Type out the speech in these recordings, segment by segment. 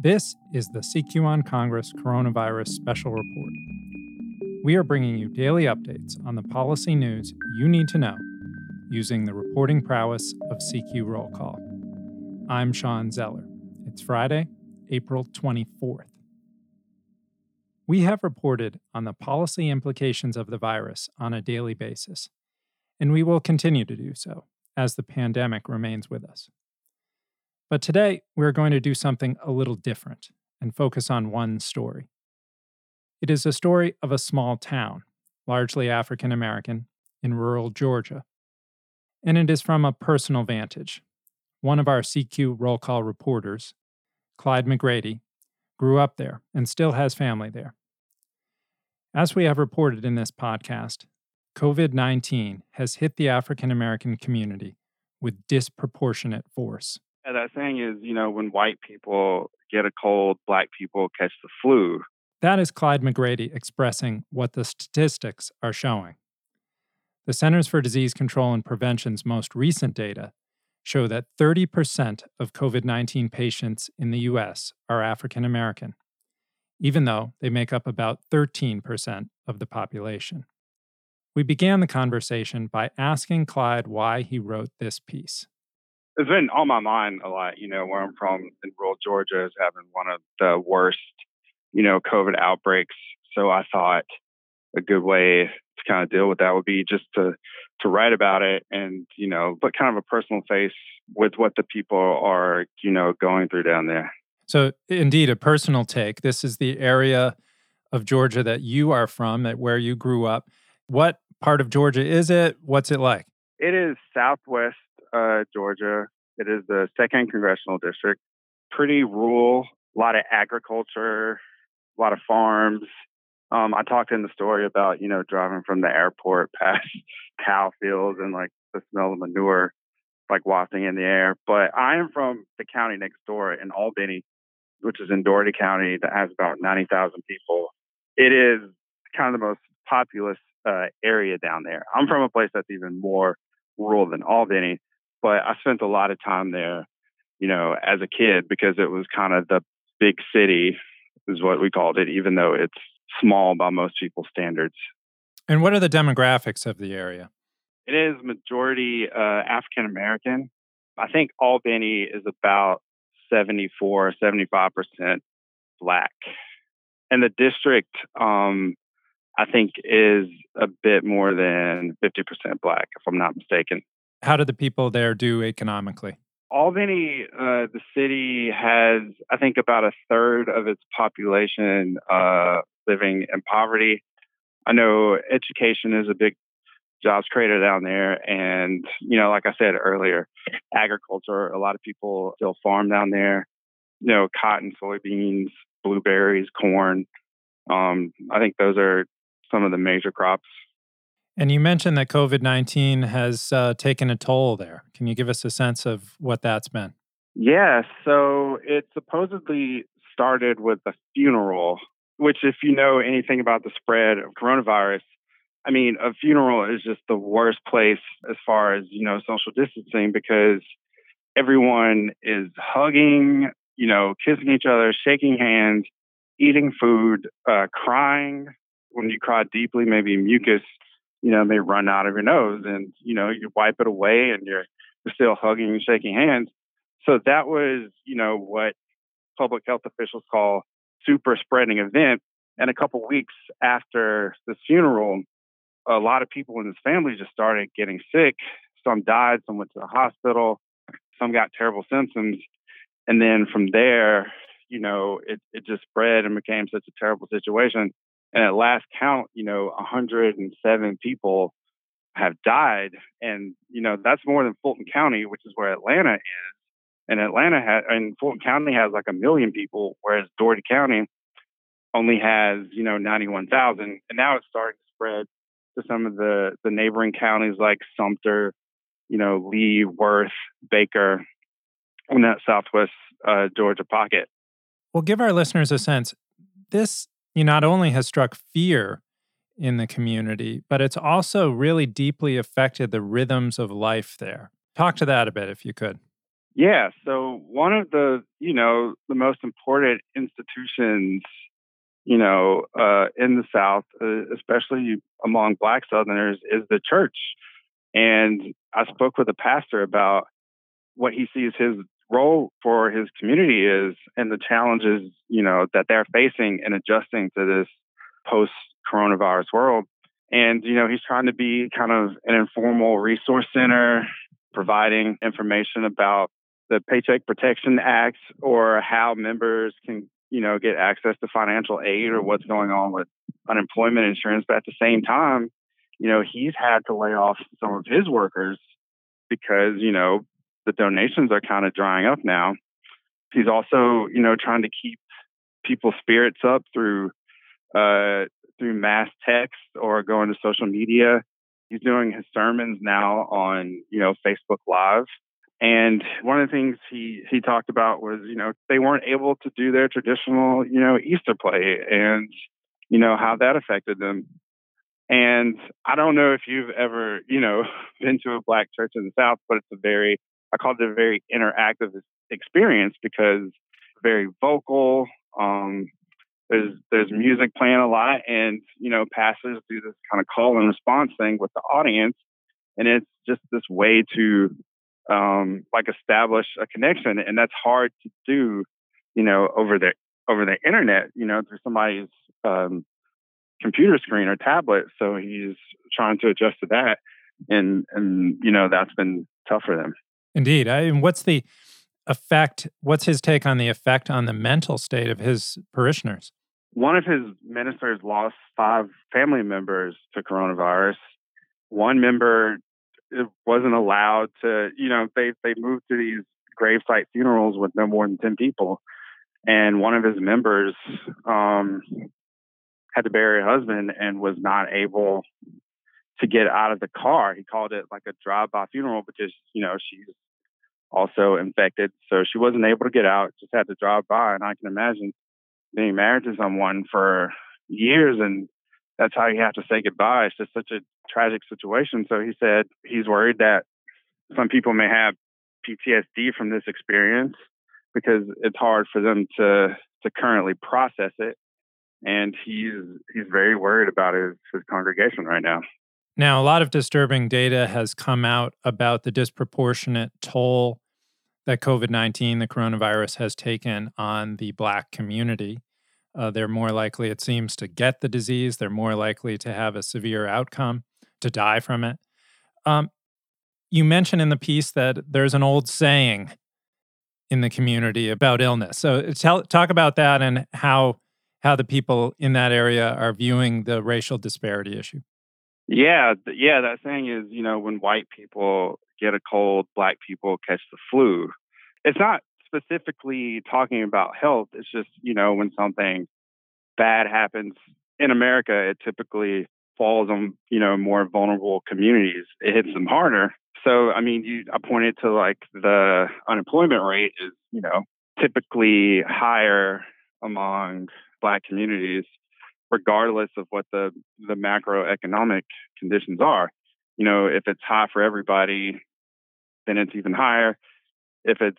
This is the CQ on Congress Coronavirus Special Report. We are bringing you daily updates on the policy news you need to know using the reporting prowess of CQ Roll Call. I'm Shawn Zeller. It's Friday, April 24th. We have reported on the policy implications of the virus on a daily basis, and we will continue to do so as the pandemic remains with us. But today, we're going to do something a little different and focus on one story. It is a story of a small town, largely African American, in rural Georgia. And it is from a personal vantage. One of our CQ roll call reporters, Clyde McGrady, grew up there and still has family there. As we have reported in this podcast, COVID 19 has hit the African American community with disproportionate force. And that saying is, you know, when white people get a cold, black people catch the flu. That is Clyde McGrady expressing what the statistics are showing. The Centers for Disease Control and Prevention's most recent data show that 30% of COVID 19 patients in the US are African American, even though they make up about 13% of the population. We began the conversation by asking Clyde why he wrote this piece it's been on my mind a lot. You know, where I'm from in rural Georgia is having one of the worst, you know, COVID outbreaks. So I thought a good way to kind of deal with that would be just to to write about it and you know put kind of a personal face with what the people are you know going through down there. So indeed, a personal take. This is the area of Georgia that you are from, that where you grew up. What part of Georgia is it? What's it like? It is southwest uh, Georgia. It is the second congressional district. Pretty rural, a lot of agriculture, a lot of farms. Um, I talked in the story about you know driving from the airport past cow fields and like the smell of manure like wafting in the air. But I am from the county next door in Albany, which is in Dougherty County, that has about ninety thousand people. It is kind of the most populous uh, area down there. I'm from a place that's even more rural than Albany, but I spent a lot of time there, you know, as a kid because it was kind of the big city, is what we called it, even though it's small by most people's standards. And what are the demographics of the area? It is majority uh, African American. I think Albany is about 74, 75% black. And the district, um, I think, is a bit more than 50% black, if I'm not mistaken. How do the people there do economically? Albany, uh, the city has, I think, about a third of its population uh, living in poverty. I know education is a big jobs creator down there. And, you know, like I said earlier, agriculture, a lot of people still farm down there, you know, cotton, soybeans, blueberries, corn. Um, I think those are some of the major crops and you mentioned that COVID 19 has uh, taken a toll there. Can you give us a sense of what that's been? Yeah, so it supposedly started with a funeral, which, if you know anything about the spread of coronavirus, I mean, a funeral is just the worst place as far as, you know, social distancing because everyone is hugging, you know, kissing each other, shaking hands, eating food, uh, crying. When you cry deeply, maybe mucus you know, may run out of your nose and, you know, you wipe it away and you're, still hugging and shaking hands. So that was, you know, what public health officials call super spreading event. And a couple weeks after the funeral, a lot of people in his family just started getting sick. Some died, some went to the hospital, some got terrible symptoms. And then from there, you know, it, it just spread and became such a terrible situation and at last count, you know, 107 people have died. And, you know, that's more than Fulton County, which is where Atlanta is. And Atlanta has, and Fulton County has like a million people, whereas Dougherty County only has, you know, 91,000. And now it's starting to spread to some of the, the neighboring counties like Sumter, you know, Lee, Worth, Baker, in that Southwest uh, Georgia pocket. Well, give our listeners a sense. This he not only has struck fear in the community, but it's also really deeply affected the rhythms of life there. Talk to that a bit if you could. Yeah, so one of the, you know, the most important institutions, you know, uh, in the South, uh, especially among Black Southerners, is the church. And I spoke with a pastor about what he sees his role for his community is and the challenges, you know, that they're facing in adjusting to this post coronavirus world. And, you know, he's trying to be kind of an informal resource center, providing information about the Paycheck Protection Act or how members can, you know, get access to financial aid or what's going on with unemployment insurance. But at the same time, you know, he's had to lay off some of his workers because, you know, the donations are kind of drying up now. He's also, you know, trying to keep people's spirits up through uh, through mass text or going to social media. He's doing his sermons now on, you know, Facebook Live. And one of the things he he talked about was, you know, they weren't able to do their traditional, you know, Easter play and, you know, how that affected them. And I don't know if you've ever, you know, been to a black church in the South, but it's a very I called it a very interactive experience because very vocal. Um, there's there's music playing a lot, and you know, pastors do this kind of call and response thing with the audience, and it's just this way to um, like establish a connection, and that's hard to do, you know, over the over the internet, you know, through somebody's um, computer screen or tablet. So he's trying to adjust to that, and and you know that's been tough for them. Indeed. I, and what's the effect? What's his take on the effect on the mental state of his parishioners? One of his ministers lost five family members to coronavirus. One member uh, wasn't allowed to, you know, they, they moved to these gravesite funerals with no more than 10 people. And one of his members um, had to bury her husband and was not able to get out of the car. He called it like a drive-by funeral because you know she's also infected, so she wasn't able to get out. Just had to drive by, and I can imagine being married to someone for years and that's how you have to say goodbye. It's just such a tragic situation. So he said he's worried that some people may have PTSD from this experience because it's hard for them to to currently process it and he's he's very worried about his his congregation right now. Now, a lot of disturbing data has come out about the disproportionate toll that COVID 19, the coronavirus, has taken on the Black community. Uh, they're more likely, it seems, to get the disease. They're more likely to have a severe outcome, to die from it. Um, you mentioned in the piece that there's an old saying in the community about illness. So tell, talk about that and how how the people in that area are viewing the racial disparity issue. Yeah, yeah, that saying is, you know, when white people get a cold, black people catch the flu. It's not specifically talking about health. It's just, you know, when something bad happens in America, it typically falls on, you know, more vulnerable communities. It hits them harder. So, I mean, you, I pointed to like the unemployment rate is, you know, typically higher among black communities regardless of what the the macroeconomic conditions are. You know, if it's high for everybody, then it's even higher. If it's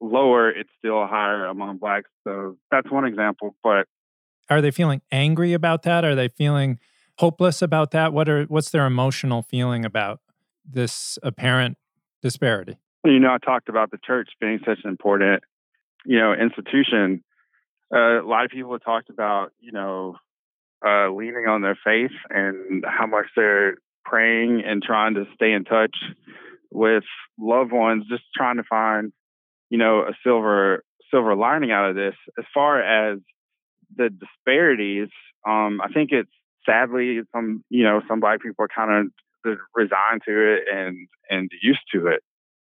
lower, it's still higher among blacks. So that's one example. But are they feeling angry about that? Are they feeling hopeless about that? What are what's their emotional feeling about this apparent disparity? You know, I talked about the church being such an important, you know, institution. Uh, a lot of people have talked about, you know, uh, leaning on their faith and how much they're praying and trying to stay in touch with loved ones, just trying to find, you know, a silver silver lining out of this. As far as the disparities, um, I think it's sadly some you know some black people are kind of resigned to it and and used to it,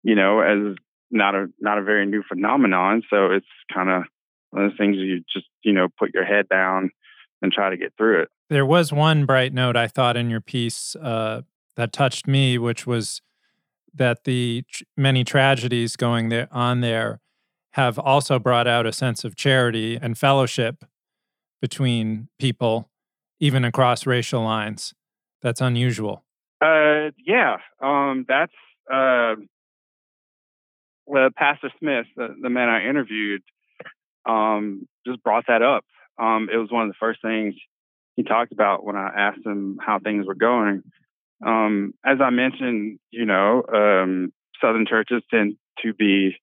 you know, as not a not a very new phenomenon. So it's kind of one of those things you just you know put your head down and try to get through it. There was one bright note I thought in your piece uh, that touched me, which was that the tr- many tragedies going there on there have also brought out a sense of charity and fellowship between people, even across racial lines. That's unusual. Uh, yeah, um, that's uh, well, Pastor Smith, the, the man I interviewed, um, just brought that up. Um, it was one of the first things he talked about when I asked him how things were going. Um, as I mentioned, you know, um, Southern churches tend to be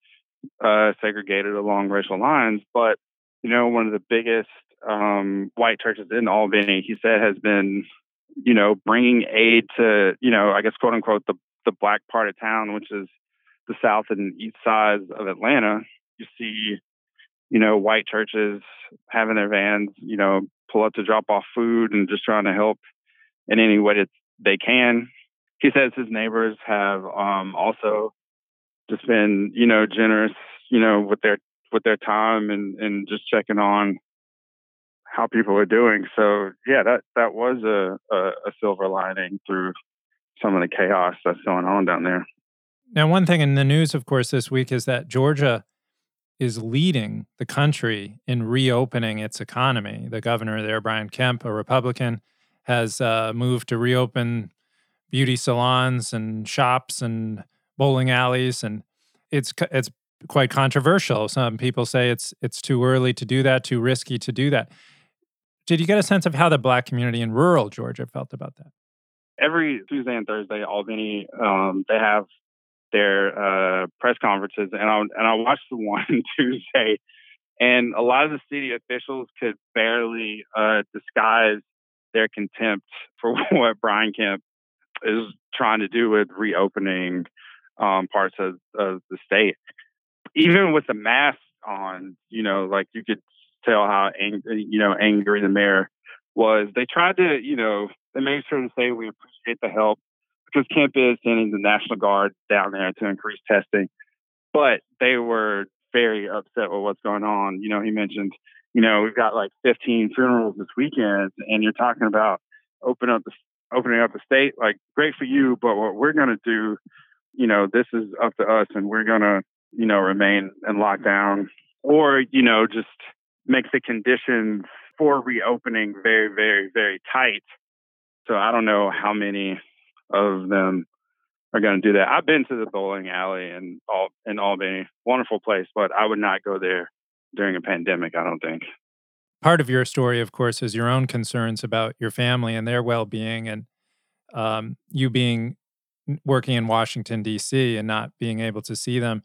uh, segregated along racial lines, but you know, one of the biggest um, white churches in Albany, he said, has been, you know, bringing aid to, you know, I guess quote unquote the the black part of town, which is the south and east sides of Atlanta. You see, you know, white churches having their vans, you know, pull up to drop off food and just trying to help in any way that they can. He says his neighbors have um, also just been, you know, generous, you know, with their with their time and and just checking on how people are doing. So yeah, that that was a, a, a silver lining through some of the chaos that's going on down there. Now, one thing in the news, of course, this week is that Georgia is leading the country in reopening its economy. The governor there, Brian Kemp, a Republican, has uh, moved to reopen beauty salons and shops and bowling alleys, and it's it's quite controversial. Some people say it's it's too early to do that, too risky to do that. Did you get a sense of how the black community in rural Georgia felt about that? Every Tuesday and Thursday, Albany, um, they have their uh, press conferences, and I and I watched the one Tuesday, and a lot of the city officials could barely uh, disguise their contempt for what Brian Kemp is trying to do with reopening um, parts of, of the state. Even with the mask on, you know, like you could tell how angry, you know, angry the mayor was. They tried to, you know, they made sure to say we appreciate the help because Kemp is sending the National Guard down there to increase testing. But they were very upset with what's going on. You know, he mentioned, you know, we've got like 15 funerals this weekend, and you're talking about open up the opening up the state. Like, great for you, but what we're going to do, you know, this is up to us, and we're going to, you know, remain in lockdown, or you know, just make the conditions for reopening very, very, very tight. So I don't know how many of them are going to do that. I've been to the bowling alley in Al- in Albany, wonderful place, but I would not go there during a pandemic. I don't think. Part of your story, of course, is your own concerns about your family and their well-being, and um, you being working in Washington D.C. and not being able to see them.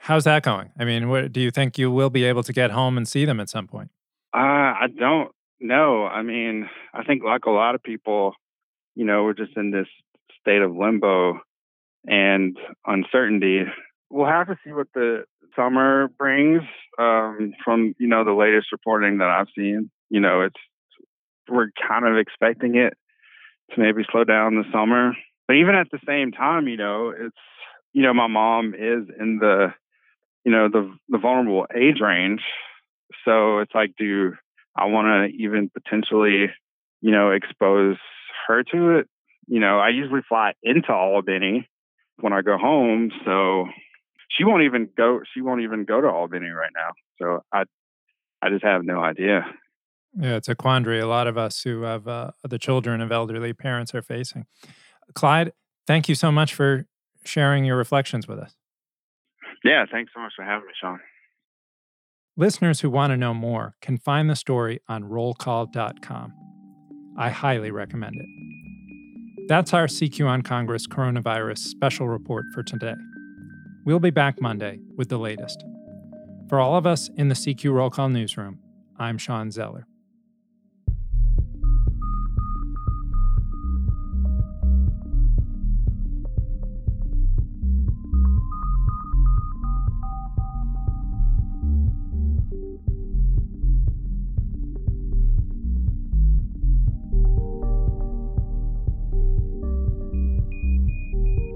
How's that going? I mean, what, do you think you will be able to get home and see them at some point? Uh, I don't know. I mean, I think like a lot of people, you know, we're just in this state of limbo and uncertainty. We'll have to see what the summer brings um, from, you know, the latest reporting that I've seen. You know, it's, we're kind of expecting it to maybe slow down the summer. But even at the same time, you know, it's, you know, my mom is in the, you know, the, the vulnerable age range. So it's like, do I want to even potentially, you know, expose her to it? You know, I usually fly into Albany when I go home. So she won't even go. She won't even go to Albany right now. So I, I just have no idea. Yeah, it's a quandary a lot of us who have uh, the children of elderly parents are facing. Clyde, thank you so much for sharing your reflections with us. Yeah, thanks so much for having me, Shawn. Listeners who want to know more can find the story on rollcall.com. I highly recommend it. That's our CQ on Congress coronavirus special report for today. We'll be back Monday with the latest. For all of us in the CQ Roll Call newsroom, I'm Shawn Zeller.